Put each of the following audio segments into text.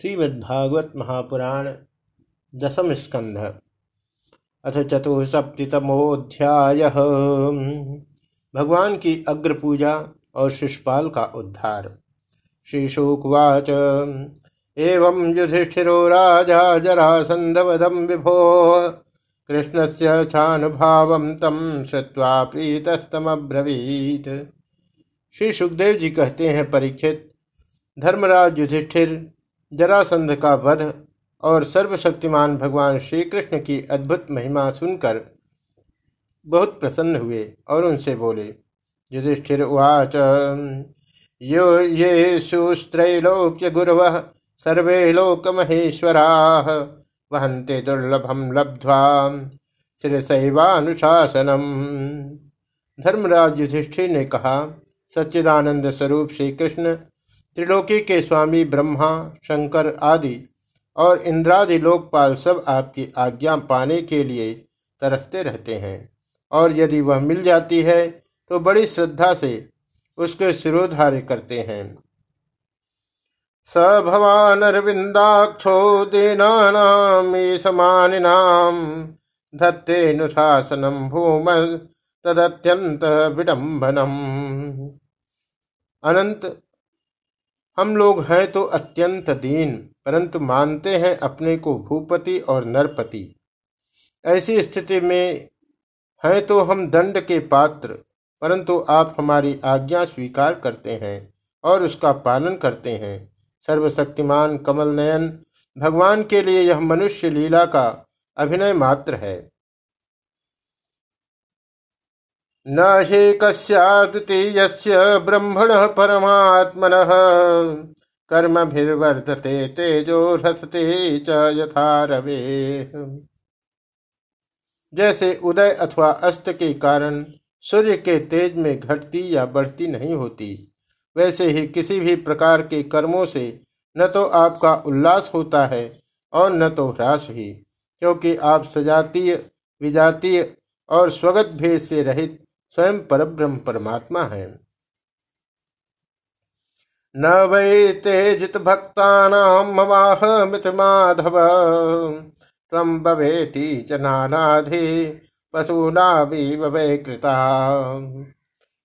श्रीमद्भागवत महापुराण दसम स्कंध अथ चतुसप्तमोध्याय भगवान की अग्र पूजा और शिषपाल का उद्धार। श्रीशुकुवाच। एवं युधिष्ठिरो राजा जरासंधवधम विभो। कृष्णस्य छानुभावं तम श्रुवा प्रीतस्तमब्रवीत। श्री सुखदेव जी कहते हैं, परीक्षित, धर्मराज युधिष्ठिर जरासंध का वध और सर्वशक्तिमान भगवान श्री कृष्ण की अद्भुत महिमा सुनकर बहुत प्रसन्न हुए और उनसे बोले, युधिष्ठिर उवाच। यो ये सुस्त्रैलोक्य गुरव, सर्वे लोक महेश्वरा वहंते दुर्लभम लब्ध्वा शिरसैवानुशासनम। धर्मराज युधिष्ठिर ने कहा, सच्चिदानंद स्वरूप श्री कृष्ण त्रिलोकी के स्वामी, ब्रह्मा, शंकर आदि और इंद्रादि लोकपाल सब आपकी आज्ञा पाने के लिए तरसते रहते हैं। और यदि वह मिल जाती है तो बड़ी श्रद्धा से उसके सिरोधार्य करते हैं। स भवान अरविंदाक्षो दीनानाम धत्तेनुशासनम भूम तदत्यंत विडम्बनम। अनंत हम लोग हैं तो अत्यंत दीन, परंतु मानते हैं अपने को भूपति और नरपति। ऐसी स्थिति में हैं तो हम दंड के पात्र, परंतु आप हमारी आज्ञा स्वीकार करते हैं और उसका पालन करते हैं। सर्वशक्तिमान कमल नयन भगवान के लिए यह मनुष्य लीला का अभिनय मात्र है। न हि ब्रह्मणः परमात्मनः। कर्मभिर्वर्धते तेजो रसते च यथा रवे। जैसे उदय अथवा अस्त के कारण सूर्य के तेज में घटती या बढ़ती नहीं होती, वैसे ही किसी भी प्रकार के कर्मों से न तो आपका उल्लास होता है और न तो ह्रास ही, क्योंकि आप सजातीय, विजातीय और स्वगत भेद से रहित स्वयं परब्रह्म परमात्मा है। न वै तेजित भक्ता मवाह मित माधव। तम भवेति च नानाधि पशुना वै कृता।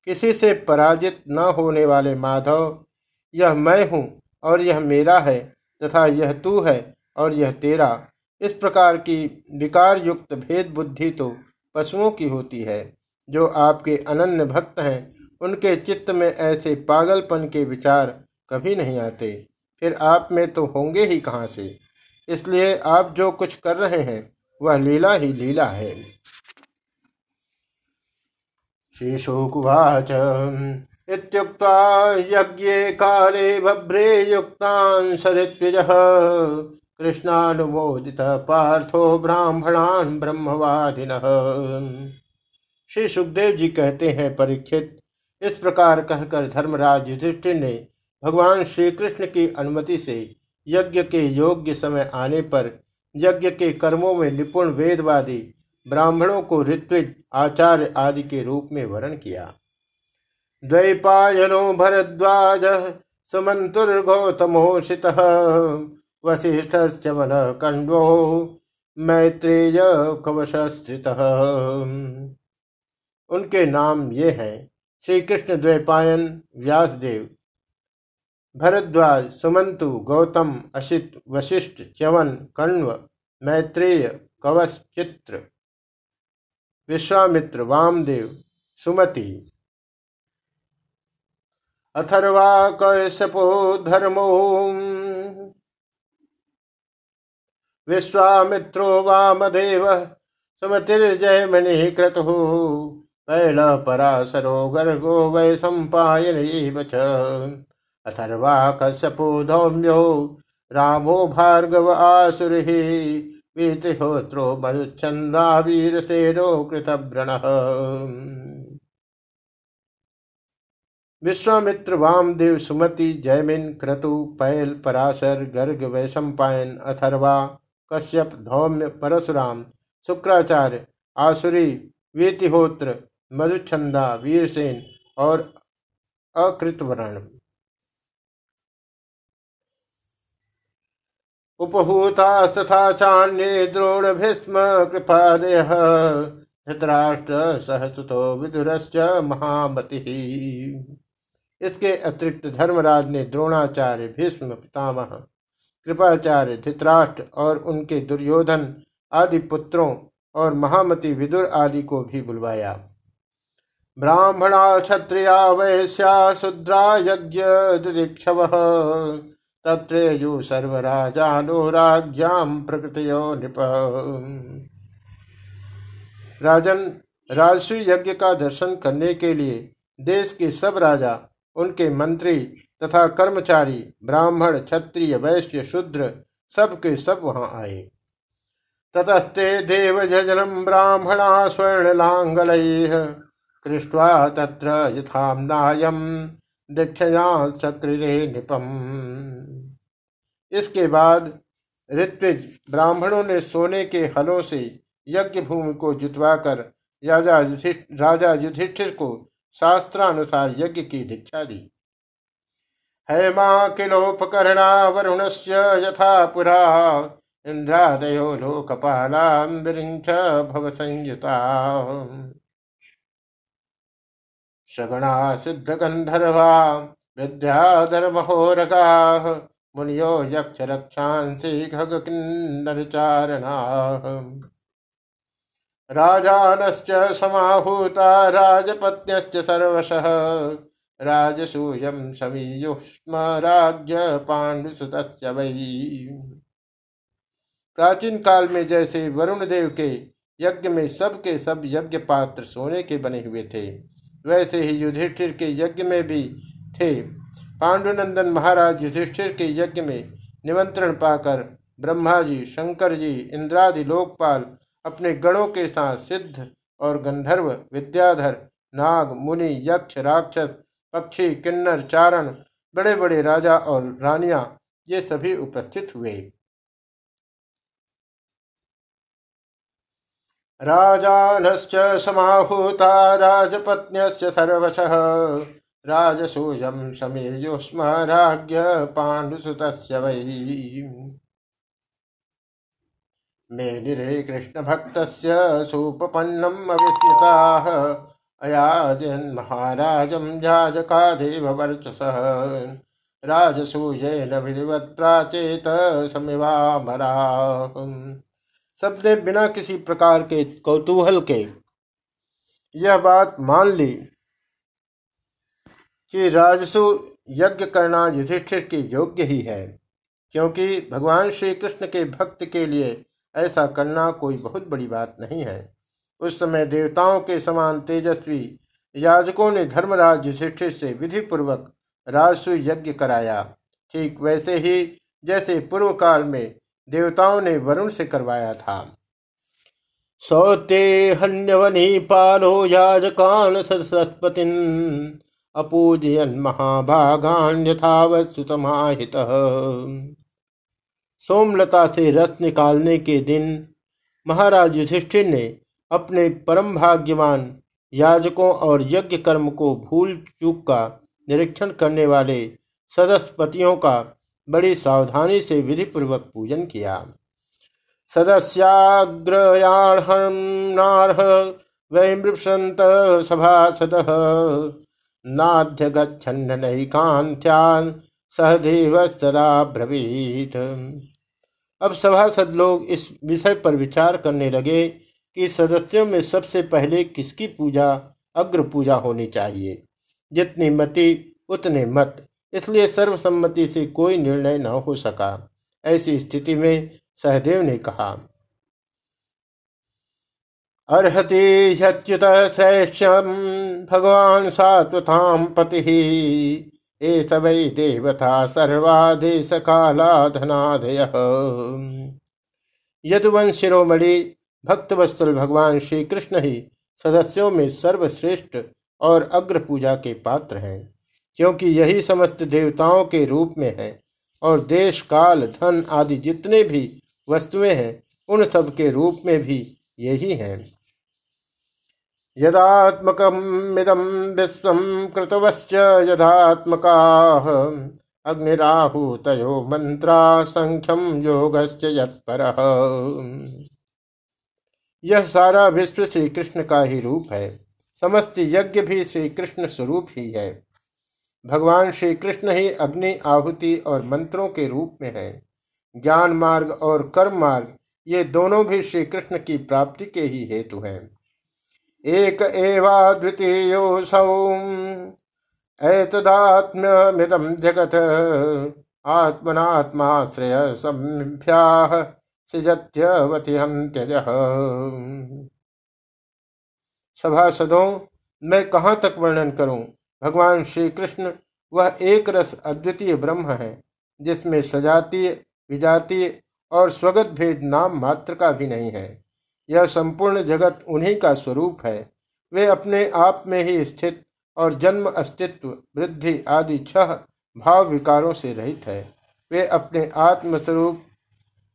किसी से पराजित न होने वाले माधव, यह मैं हूँ और यह मेरा है तथा यह तू है और यह तेरा। इस प्रकार की विकार युक्त भेद बुद्धि तो पशुओं की होती है। जो आपके अनन्य भक्त हैं, उनके चित्त में ऐसे पागलपन के विचार कभी नहीं आते। फिर आप में तो होंगे ही कहाँ से? इसलिए आप जो कुछ कर रहे हैं, वह लीला ही लीला है। श्रीशोकुवाच। इत्युक्त्वा यज्ञे काले भभ्रे युक्तान् सरित्विजः। कृष्णानुमोदित पार्थो ब्राह्मणान् ब्रह्मवादिनः। श्री सुखदेव जी कहते हैं परीक्षित, इस प्रकार कहकर धर्मराज युधिष्ठिर ने भगवान श्री कृष्ण की अनुमति से यज्ञ के योग्य समय आने पर यज्ञ के कर्मों में निपुण वेदवादी, ब्राह्मणों को ऋत्विज, आचार्य आदि के रूप में वर्ण किया। द्वैपायनो भरद्वाज सुमंतुर्गौतमोषित वशिष्ठ कंडो मैत्रेय कवशस्त्रित उनके नाम ये हैं श्री कृष्ण द्वैपायन, व्यासदेव, भरद्वाज, सुमंतु, गौतम, अशित, वशिष्ठ, च्यवन कण्व मैत्रेय, कवच, चित्र, विश्वामित्र, वामदेव, सुमति। अथर्वा कैशपो धर्मो विश्वामित्रो, वामदेव, सुमतिर्जयमणि क्रतु। पैल पराशरो गर्गो वै सम्पायन अथर्वा कश्यपो धौम्यो रामो भार्गव आसुरिः वीतिहोत्रो मधुच्छन्दा वीरसेनो कृतव्रणः। विश्वामित्र वामदेव सुमति, जयमिन क्रतु, पैल पराशर, गर्ग वैशंपायन अथर्वा कश्यप, धौम्य, परशुराम, शुक्राचार्य, आसुरी, वीतिहोत्र मधुछंदा, वीरसेन और अकृतवर्ण उपहूतास्तथा चान्ये द्रोण भीष्म कृपादय धृतराष्ट्र सहसुतो विदुरश्च महामति। इसके अतिरिक्त धर्मराज ने द्रोणाचार्य भीष्म पितामह, कृपाचार्य धृतराष्ट्र और उनके दुर्योधन, आदि पुत्रों और महामति विदुर आदि को भी बुलवाया। ब्राह्मणा क्षत्रिया वैश्या शुद्रा यज्ञ दुदीक्षव तत्रेयु सर्वराजानो राज्याम प्रकृतियो नृप। राजन राजस्वी यज्ञ का दर्शन करने के लिए देश के सब राजा, उनके मंत्री तथा कर्मचारी, ब्राह्मण, क्षत्रिय, वैश्य, शूद्र सब के सब वहाँ आए। ततस्ते देव जजनम ब्राह्मणा स्वर्ण कृष्वा तत्र यथामनायम दीक्षया चक्रिरे निपम। इसके बाद ऋत्विज ब्राह्मणों ने सोने के हलों से यज्ञ भूमि को जुतवाकर राजा युधिष्ठिर राजा युधिष्ठिर को शास्त्रानुसार यज्ञ की दीक्षा दी। हैमा किलोपकरणा वरुण से यथा पुरा इंद्रादयो लोकपालाम्बिरिंच भव संयुता सगुणा सिद्ध गंधर्वा विद्याधर महोरगा मुनियो यक्ष रक्षांसी खग किन्नर चारणा राजानश्च समाहूता राजपत्न्यश्च सर्वशः। राजसूयं समीयुः स्म राज्ञ पाण्डुसुतस्य वै। प्राचीन काल में जैसे वरुण देव के यज्ञ में सब के सब यज्ञ पात्र सोने के बने हुए थे। वैसे ही युधिष्ठिर के यज्ञ में भी थे। पांडुनंदन महाराज युधिष्ठिर के यज्ञ में निमंत्रण पाकर ब्रह्मा जी शंकर जी इंद्रादि, लोकपाल अपने गणों के साथ सिद्ध और गंधर्व, विद्याधर, नाग, मुनि, यक्ष, राक्षस, पक्षी, किन्नर, चारण बड़े बड़े राजा और रानियाँ ये सभी उपस्थित हुए। राजानश्च समाहूता राजपत्न्यश्च सर्वशः। राजसूयं समेयुष्म राज्ञ पाण्डुसुतस्य वै। मेनिरे कृष्णभक्तस्य सूपपन्नम् अविस्मृताः। अयाजन् महाराजं याजकादेव वर्चसः। राजसूयेन विधिवत् प्राचेत समिवामराः। सबने बिना किसी प्रकार के कौतूहल के यह बात मान ली कि राजसु यज्ञ करना युधिष्ठिर के योग्य ही है, क्योंकि भगवान श्री कृष्ण के भक्त के लिए ऐसा करना कोई बहुत बड़ी बात नहीं है। उस समय देवताओं के समान तेजस्वी याजकों ने धर्मराज युधिष्ठिर से विधि पूर्वक राजसु यज्ञ कराया। ठीक वैसे ही, जैसे पूर्व काल में देवताओं ने वरुण से करवाया था। सौते हन्यवनी पालो याजकान सरस्वती, अपूजयन महाभागान यथावत सुसमाहित। सोमलता से रस निकालने के दिन महाराज युधिष्ठिर ने अपने परम भाग्यवान याजकों और यज्ञ कर्म को भूल चूक का निरीक्षण करने वाले सदस्यपतियों का बड़ी सावधानी से विधि पूर्वक पूजन किया। सदस्याग्रयाणार्ह मृपसंत सभासद। नाध्य नैकांत्यान सहदेव सदा ब्रवीत अब सभासद लोग इस विषय पर विचार करने लगे कि सदस्यों में सबसे पहले किसकी पूजा अग्र पूजा होनी चाहिए। जितनी मति, उतने मत। इसलिए सर्वसम्मति से कोई निर्णय न हो सका, ऐसी स्थिति में सहदेव ने कहा। अर्हति ह्युत श्रेष्ठ भगवान सात्वताम पति। ए सवै देवता सर्वादेश कालाधनादय। यदुवन शिरोमणि, भक्तवत्सल भगवान श्री कृष्ण ही सदस्यों में सर्वश्रेष्ठ और अग्र पूजा के पात्र हैं। क्योंकि यही समस्त देवताओं के रूप में है और देश, काल, धन आदि जितने भी वस्तुएँ हैं, उन सब के रूप में भी यही है। यदात्मकमिदम विश्व कृतवश्च यदात्मका अग्निराहूतयो मंत्रा संख्यम योगश्च यह सारा विश्व श्री कृष्ण का ही रूप है। समस्त यज्ञ भी श्री कृष्ण स्वरूप ही है। भगवान श्री कृष्ण ही अग्नि आहुति और मंत्रों के रूप में है। ज्ञान मार्ग और कर्म मार्ग, ये दोनों भी श्री कृष्ण की प्राप्ति के ही हेतु हैं। एक एवा द्वितीय एतदात्म्यमिदम जगत, आत्मनात्माश्रय सृजत्यवति हम त्यज सभासदों, मैं कहाँ तक वर्णन करूँ? भगवान श्री कृष्ण वह एक रस अद्वितीय ब्रह्म है, जिसमें सजातीय, विजातीय और स्वगत भेद नाम मात्र का भी नहीं है। यह संपूर्ण जगत उन्हीं का स्वरूप है। वे अपने आप में ही स्थित और जन्म अस्तित्व, वृद्धि आदि छह भाव विकारों से रहित है। वे अपने आत्मस्वरूप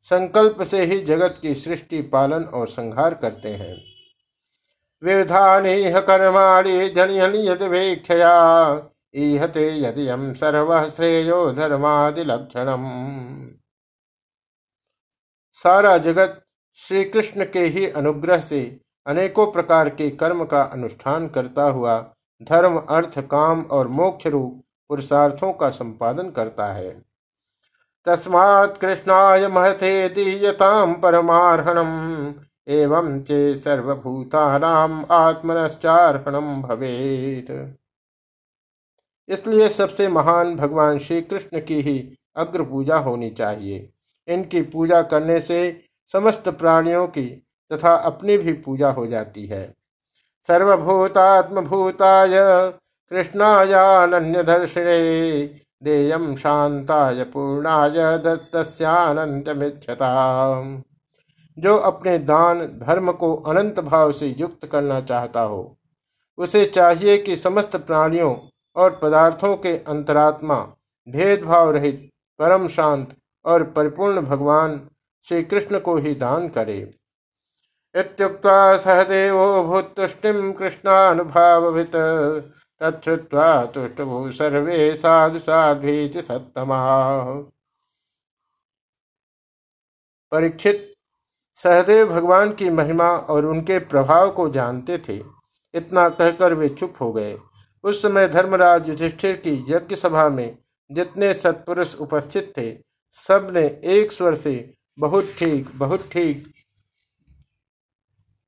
संकल्प से ही जगत की सृष्टि, पालन और संहार करते हैं। विधानीह कर्माणि जनियनि ईहते सर्व श्रेयो सारा जगत श्री कृष्ण के ही अनुग्रह से अनेकों प्रकार के कर्म का अनुष्ठान करता हुआ धर्म, अर्थ, काम और मोक्ष रूप पुरुषार्थों का संपादन करता है। तस्मात् कृष्णाय महते दीयताम परमार्हणम। एवं चे सर्वभूतानाम आत्मनश्चार्हणम भवेत। इसलिए सबसे महान भगवान श्री कृष्ण की ही अग्र पूजा होनी चाहिए। इनकी पूजा करने से समस्त प्राणियों की तथा अपनी भी पूजा हो जाती है। सर्वभूतात्म भूताय कृष्णायान्य दर्शने देयम शांताय पूर्णाय दत्तस्यानंतमिच्छता जो अपने दान, धर्म को अनंत भाव से युक्त करना चाहता हो। उसे चाहिए कि समस्त प्राणियों और पदार्थों के अंतरात्मा, भेदभाव रहित, परम शांत और परिपूर्ण भगवान श्री कृष्ण को ही दान करे। इत्युक्त्वा सहदेवो भूतुष्टिम कृष्णानुभावित तच्छ्रुत्वा तुष्टभू सर्वे साधु साध्वीति सत्तमा। परीक्षित सहदेव भगवान की महिमा और उनके प्रभाव को जानते थे। इतना कहकर वे चुप हो गए। उस समय धर्मराज युधिष्ठिर की यज्ञ सभा में जितने सत्पुरुष उपस्थित थे, सबने एक स्वर से बहुत ठीक बहुत ठीक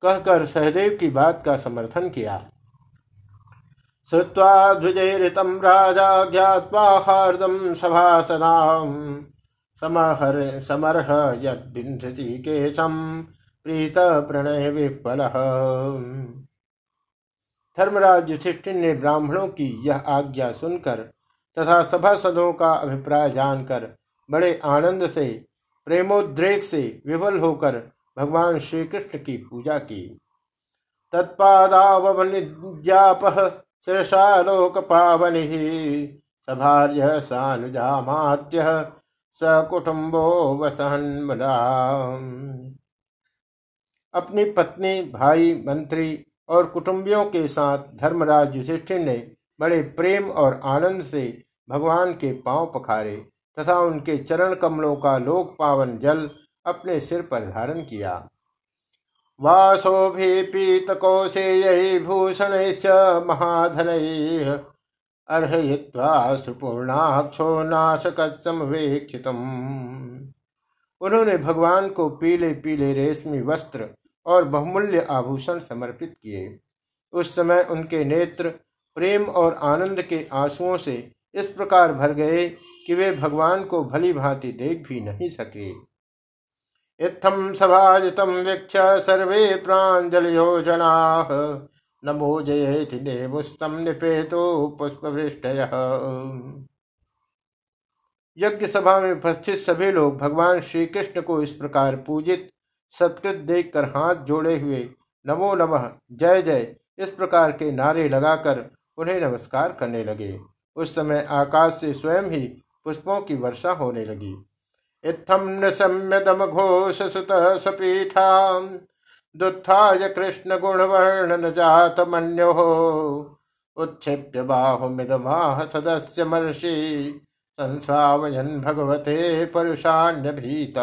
कहकर सहदेव की बात का समर्थन किया। श्रुवा ध्वजैरितम राजा ज्ञावा हार्दम सभासदाम समहर समर्ह यदृषिकेशम प्रीत प्रणय विफल। धर्मराज युधिष्ठिर ने ब्राह्मणों की यह आज्ञा सुनकर तथा सभासदों का अभिप्राय जानकर बड़े आनंद से, प्रेमोद्रेक से विवल होकर भगवान श्री कृष्ण की पूजा की। तत्पादावनिजाप शिरसालोक पावन सभार्य सानुजामात्य सकुटुम्बो वसहन वसन अपनी पत्नी, भाई, मंत्री और कुटुंबियों के साथ धर्मराज युधिष्ठिर ने बड़े प्रेम और आनंद से भगवान के पाँव पखारे तथा उनके चरण कमलों का लोक पावन जल अपने सिर पर धारण किया। वासो भी पीत कौशेय भूषण महाधन अर्हयित्वा सुपूर्णाक्षो नाशक उन्होंने भगवान को पीले पीले रेशमी वस्त्र और बहुमूल्य आभूषण समर्पित किए। उस समय उनके नेत्र प्रेम और आनंद के आंसुओं से इस प्रकार भर गए कि वे भगवान को भली भांति देख भी नहीं सके। इत्थम सभाजितम वीक्ष सर्वे प्राजलयो जना नमो जयेति देवुस्तम निपेतो पुष्पवृष्ट यज्ञ सभा में उपस्थित सभी लोग भगवान श्री कृष्ण को इस प्रकार पूजित, सत्कृत देखकर हाथ जोड़े हुए, नमो नमः, जय जय, इस प्रकार के नारे लगाकर उन्हें नमस्कार करने लगे। उस समय आकाश से स्वयं ही पुष्पों की वर्षा होने लगी। इत्थम न सम्यदम घोष सुत सपीठा दुत्थाय कृष्ण गुणवर्ण न जात मन्यो उत्क्षिप्य बाहुमिदमाह सदस्य मर्षि संश्रावयन भगवते परुषान्य भीत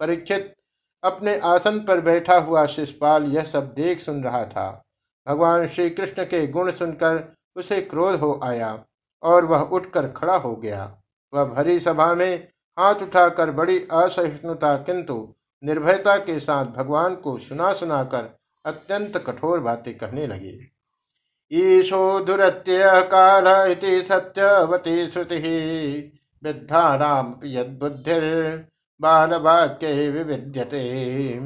परीक्षित अपने आसन पर बैठा हुआ शिषपाल यह सब देख सुन रहा था। भगवान श्री कृष्ण के गुण सुनकर उसे क्रोध हो आया और वह उठकर खड़ा हो गया। वह भरी सभा में हाथ उठाकर बड़ी असहिष्णुता, किंतु निर्भयता के साथ भगवान को सुना सुनाकर अत्यंत कठोर बातें कहने लगे। ईशो दुरत्य काल सत्यवती श्रुति। वृद्धानाम यदुद्धिर बाल वाक्य विविध्यते।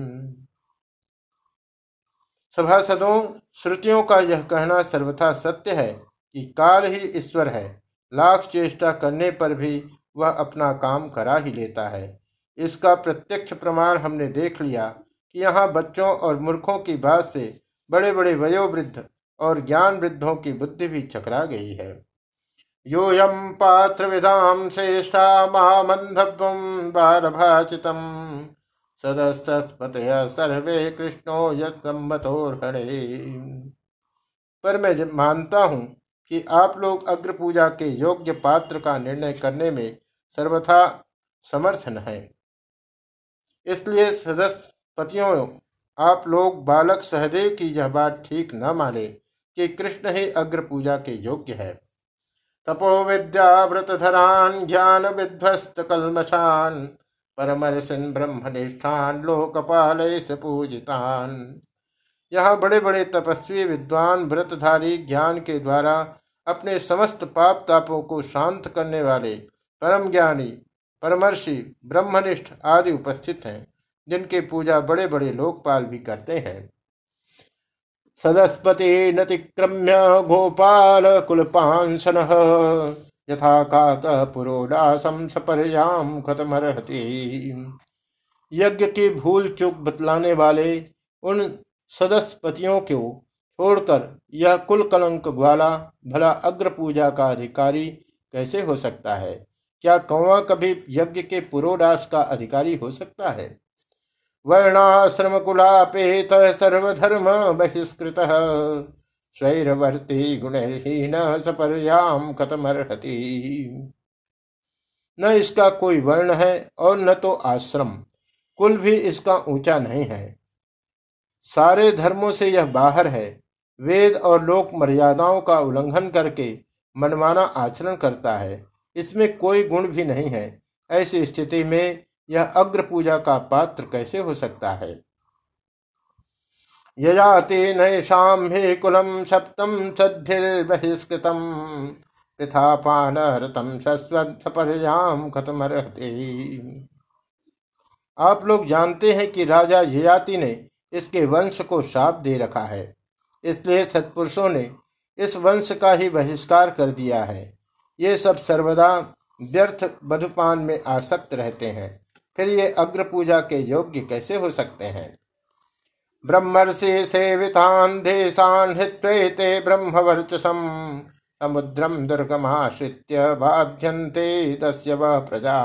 सभासदों, श्रुतियों का यह कहना सर्वथा सत्य है कि काल ही ईश्वर है। लाख चेष्टा करने पर भी वह अपना काम करा ही लेता है। इसका प्रत्यक्ष प्रमाण हमने देख लिया कि यहाँ बच्चों और मूर्खों की बात से बड़े बड़े वयोवृद्ध और ज्ञान वृद्धों की बुद्धि भी चकरा गई है। योयम पात्र विधाम श्रेष्ठा महामंधव्यम बाल भाचितम सदस्यस्पत सर्वे कृष्णो यम्बतोर्हणे पर मैं मानता हूँ कि आप लोग अग्र पूजा के योग्य पात्र का निर्णय करने में सर्वथा समर्थन है। इसलिए सदस्य पतियों आप लोग बालक सहदेव की यह बात ठीक न माने कि कृष्ण ही अग्र पूजा के योग्य है। तपो विद्या व्रतधरान ज्ञान विध्वस्त कलमशान परमर्शन ब्रह्मनिष्ठान, लोकपाल पूजितान। यहाँ बड़े बड़े तपस्वी, विद्वान, व्रतधारी ज्ञान के द्वारा अपने समस्त पाप तापों को शांत करने वाले परम ज्ञानी परमर्षि, ब्रह्मनिष्ठ आदि उपस्थित हैं, जिनके पूजा बड़े बड़े लोकपाल भी करते हैं। सदस्पति नतिक्रम्य गोपाल कुलपांसन यथा काक पुरोडासम सपर्याम खतमरहति। यज्ञ की भूल चूक बतलाने वाले उन सदस्यपतियों को छोड़कर यह कुल कलंक ग्वाला, भला अग्र पूजा का अधिकारी कैसे हो सकता है? क्या कौवा कभी यज्ञ के पुरोडास का अधिकारी हो सकता है? वर्णाश्रम कुलापेत सर्वधर्म बहिष्कृत। स्वैरवर्ती गुणहीन सपर्याम कतमर्हति। न इसका कोई वर्ण है और न तो आश्रम। कुल भी इसका ऊँचा नहीं है। सारे धर्मों से यह बाहर है। वेद और लोक मर्यादाओं का उल्लंघन करके मनमाना आचरण करता है। इसमें कोई गुण भी नहीं है। ऐसी स्थिति में यह अग्र पूजा का पात्र कैसे हो सकता है? यजाति नैषां हे कुलम सप्तम सद्भिर्बहिष्कृतम पृथा पानरतम शस्वत्सपर्याम खतमर्हते आप लोग जानते हैं कि राजा ययाति ने इसके वंश को श्राप दे रखा है। इसलिए सत्पुरुषों ने इस वंश का ही बहिष्कार कर दिया है। ये सब सर्वदा व्यर्थ बधुपान में आसक्त रहते हैं। फिर ये अग्र पूजा के योग्य कैसे हो सकते हैं? ब्रह्मर्षि सेवितान् देशान् हित्वेते ब्रह्मवर्चसम् समुद्रम दुर्गमाश्रित्य बाध्यन्ते तस्य वह प्रजा।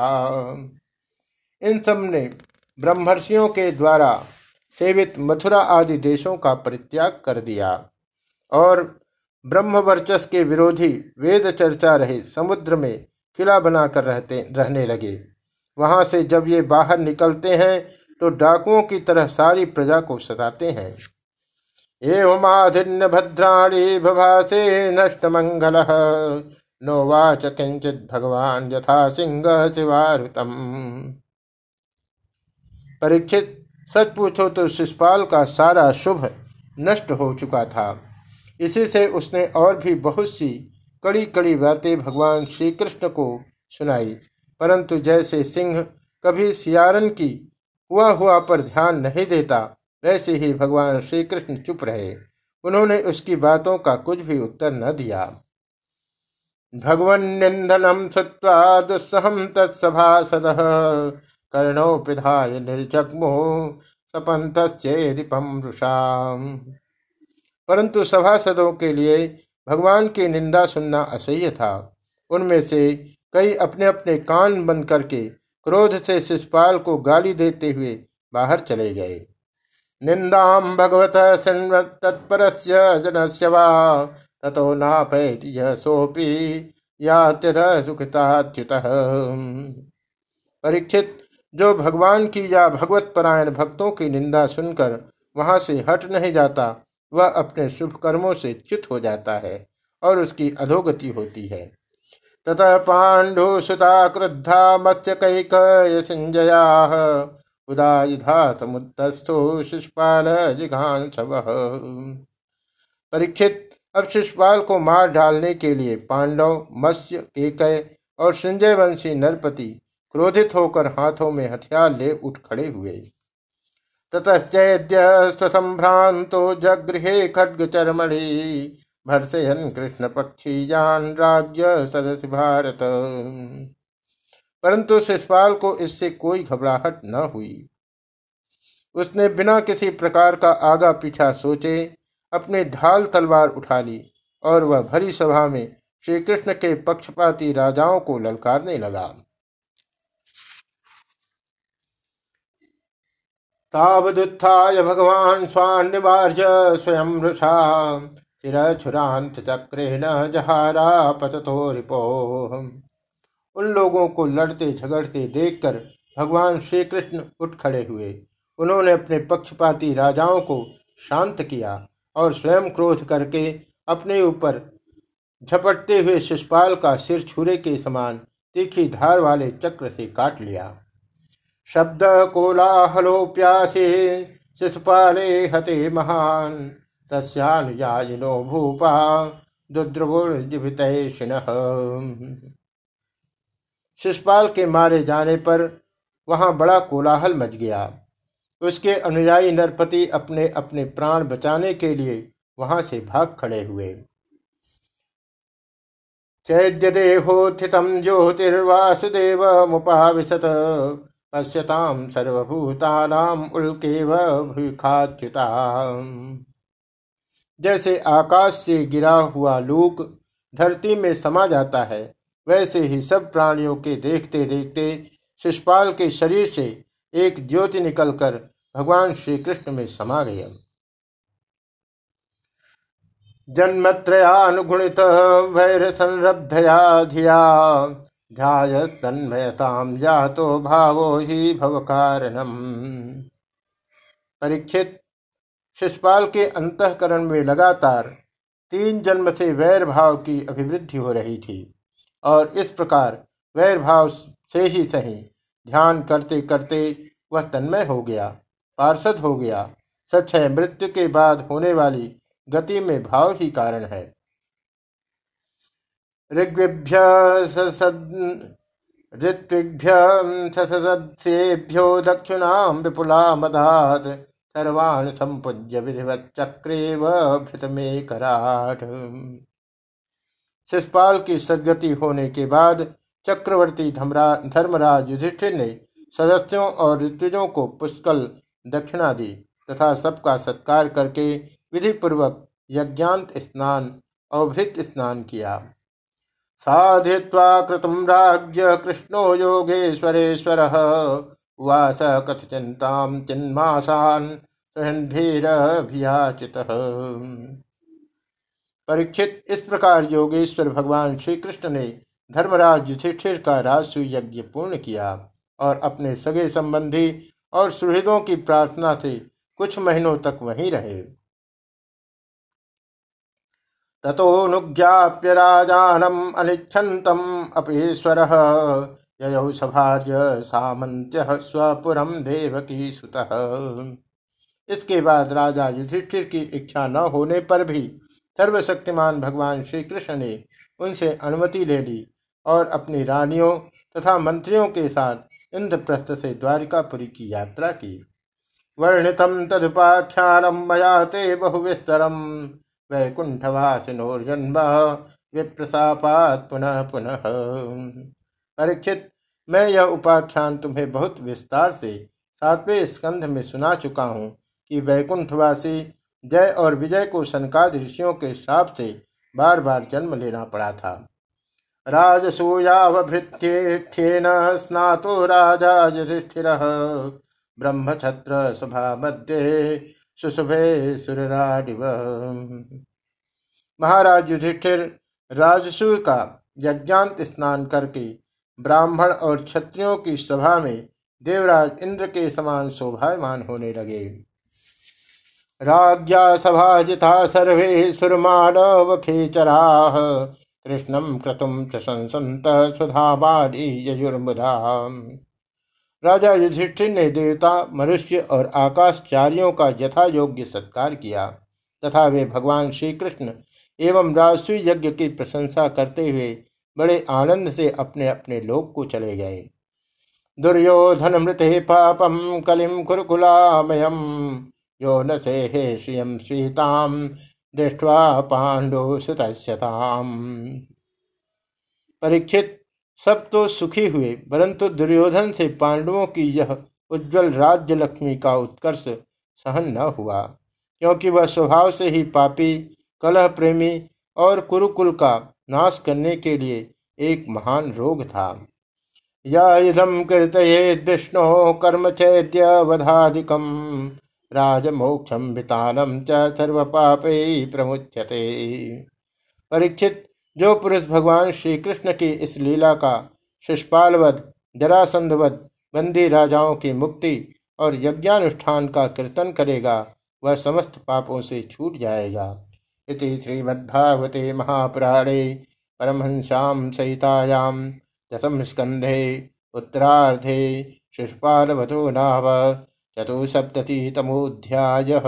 इन सबने ब्रह्मर्षियों के द्वारा सेवित मथुरा आदि देशों का परित्याग कर दिया और ब्रह्मवर्चस के विरोधी वेद चर्चा रहे, समुद्र में किला बनाकर रहते, रहने लगे। वहाँ से जब ये बाहर निकलते हैं तो डाकुओं की तरह सारी प्रजा को सताते हैं। एवमाधिन्य भद्राणी भभासे नष्ट मंगल नोवाच किंचित भगवान यथा सिंह शिवारुतम। परीक्षित, सच पूछो तो शिषपाल का सारा शुभ नष्ट हो चुका था। इसी से उसने और भी बहुत सी कड़ी कड़ी बातें भगवान श्री कृष्ण को सुनाई। परंतु जैसे सिंह कभी सियारन की हुआ हुआ पर ध्यान नहीं देता, वैसे ही भगवान श्री कृष्ण चुप रहे। उन्होंने उसकी बातों का कुछ भी उत्तर न दिया। भगवन निंदनम सत्वा दुस्सहम तत्सभासद कर्णोपिधाय निर्जग्मो सपंतम परंतु सभासदों के लिए भगवान की निंदा सुनना असह्य था। उनमें से कई अपने अपने कान बंद करके क्रोध से शिषपाल को गाली देते हुए बाहर चले गए। निंदा भगवत तत्पर जनस्य वा तथो नापैति सोपी या सुकृताच्युत। परीक्षित, जो भगवान की या भगवत परायण भक्तों की निंदा सुनकर वहाँ से हट नहीं जाता वह अपने शुभ कर्मों से च्युत हो जाता है और उसकी अधोगति होती है। ततः पांडु सुता क्रुद्धा मत्स्य कैक संजया उदायुधा समुत्थस्थो शिषपाल जिघान परीक्षित, अब शिषपाल को मार डालने के लिए पांडव, मत्स्य केकय और संजय वंशी नरपति क्रोधित होकर हाथों में हथियार ले उठ खड़े हुए। ततश्चैद्य स्वसंभ्रांतो जगृहे खड्ग चरमणि भर्सयन कृष्ण पक्षी जान राज्य सदस्य भारत। परंतु शिषपाल को इससे कोई घबराहट न हुई। उसने बिना किसी प्रकार का आगा पीछा सोचे, अपने ढाल तलवार उठा ली और वह भरी सभा में श्री कृष्ण के पक्षपाती राजाओं को ललकारने लगा। तावदुत्थाय भगवान स्वान्निवार्य स्वयं वृषा चिरछुरांत चक्रेण जहारा पततो रिपो। उन लोगों को लड़ते झगड़ते देखकर भगवान श्री कृष्ण उठ खड़े हुए। उन्होंने अपने पक्षपाती राजाओं को शांत किया और स्वयं क्रोध करके अपने ऊपर झपटते हुए शिषपाल का सिर छुरे के समान तीखी धार वाले चक्र से काट लिया। शब्द कोलाहलोप्यासे शिषपाले हते महान। तस्यानुयायिनो भूपा दुद्रवुर्जिभितैषिण शिषपाल के मारे जाने पर वहाँ बड़ा कोलाहल मच गया। उसके अनुयायी नरपति अपने अपने प्राण बचाने के लिए वहाँ से भाग खड़े हुए। चैद्य देहोत्थितम ज्योतिर्वासुदेव मुपाविशत पश्यताम सर्वभूतानाम उल्केव भूखाच्युता जैसे आकाश से गिरा हुआ लूक धरती में समा जाता है, वैसे ही सब प्राणियों के देखते देखते शिषपाल के शरीर से एक ज्योति निकलकर भगवान श्री कृष्ण में समा गया। जन्मत्रयानुगुणित वैर संरब्धया धिया। ध्याय तन्मयताम जातो भावो ही भव कारणम परीक्षित शिषपाल के अंतकरण में लगातार तीन जन्म से वैर भाव की अभिवृद्धि हो रही थी और इस प्रकार वैर भाव से ही सही ध्यान करते करते वह तन्मय हो गया, पार्षद हो गया। सच है मृत्यु के बाद होने वाली गति में भाव ही कारण है। ऋग्भ्य ऋत्विभ्य विपुला मदात सर्वान् संपूज्य विधिवत चक्रे में कराठ शिषपाल की सदगति होने के बाद चक्रवर्ती धर्मराज युधिष्ठिर ने सदस्यों और ऋतुजों को पुष्कल दक्षिणा दी तथा सबका सत्कार करके विधि पूर्वक यज्ञांत स्नान अवभृत स्नान किया। साधित्वा कृतम राज्य कृष्णो उवास कथचिन्तां चिन्मासान परीक्षित इस प्रकार योगेश्वर भगवान श्री कृष्ण ने धर्मराज युधिष्ठिर का राजसु यज्ञ पूर्ण किया और अपने सगे संबंधी और सुहृदों की प्रार्थना से कुछ महीनों तक वहीं रहे। तथोनुज्ञाप्य राजानम अनिच्छन्तम अपेश्वर। ययौ सभार्य सामंत्य स्वपुरम देवकी सुत। इसके बाद राजा युधिष्ठिर की इच्छा न होने पर भी सर्वशक्तिमान भगवान श्री कृष्ण ने उनसे अनुमति ले ली और अपनी रानियों तथा मंत्रियों के साथ इंद्रप्रस्थ से द्वारिकापुरी की यात्रा की। वर्णितम तदुपाख्यानम मया ते बहुविस्तरम। वैकुंठवासिनोर्जन्म। विप्रसापात पुनः पुनः। परीक्षित, मैं यह उपाख्यान तुम्हें बहुत विस्तार से सातवें स्कंध में सुना चुका हूँ कि वैकुंठवासी जय और विजय को सनकाद ऋषियों के शाप से बार बार जन्म लेना पड़ा था। राजसूयावभृत्येन स्नातो राजा युधिष्ठिर ब्रह्मछत्र सभा मध्य सुशुभे सुरराडिव महाराज युधिष्ठिर राजसूय का यज्ञांत स्नान करके ब्राह्मण और क्षत्रियों की सभा में देवराज इंद्र के समान शोभायमान होने लगे। राज्ञा सभाजिता सर्वे सुरमानवखेचरा कृष्णम क्रतुम च संसंत सुधाबाड़ी यजुर्मुधा राजा युधिष्ठिर ने देवता, मनुष्य और आकाशचार्यों का यथा योग्य सत्कार किया, तथा वे भगवान श्री कृष्ण एवं राजस्वी यज्ञ की प्रशंसा करते हुए बड़े आनंद से अपने अपने लोक को चले गए। दुर्योधन मृत पापम कलिम कुरकुलामयम यो न से हे श्रियम स्वीताम दृष्टवा पांडु सुतस्यताम परीक्षित सब तो सुखी हुए, परंतु दुर्योधन से पांडवों की यह उज्जवल राज्य लक्ष्मी का उत्कर्ष सहन न हुआ, क्योंकि वह स्वभाव से ही पापी कलह प्रेमी और कुरुकुल का नाश करने के लिए एक महान रोग था। या इदम कीर्तयेद विष्णु कर्म चैद्य वधाधिकम राजमोक्षम वितानम च सर्व पापे प्रमुच्यते। परीक्षित जो पुरुष भगवान श्री कृष्ण की इस लीला का शिष्पालवध जरासंधवध, बंदी राजाओं की मुक्ति और यज्ञानुष्ठान का कीर्तन करेगा, वह समस्त पापों से छूट जाएगा। इति श्रीमद्भागवते महापुराणे परमहंस्यां सहितायां दशम स्कंधे उत्तरार्धे शिष्पालवधो नाम चतुसप्ततितमोऽध्यायः।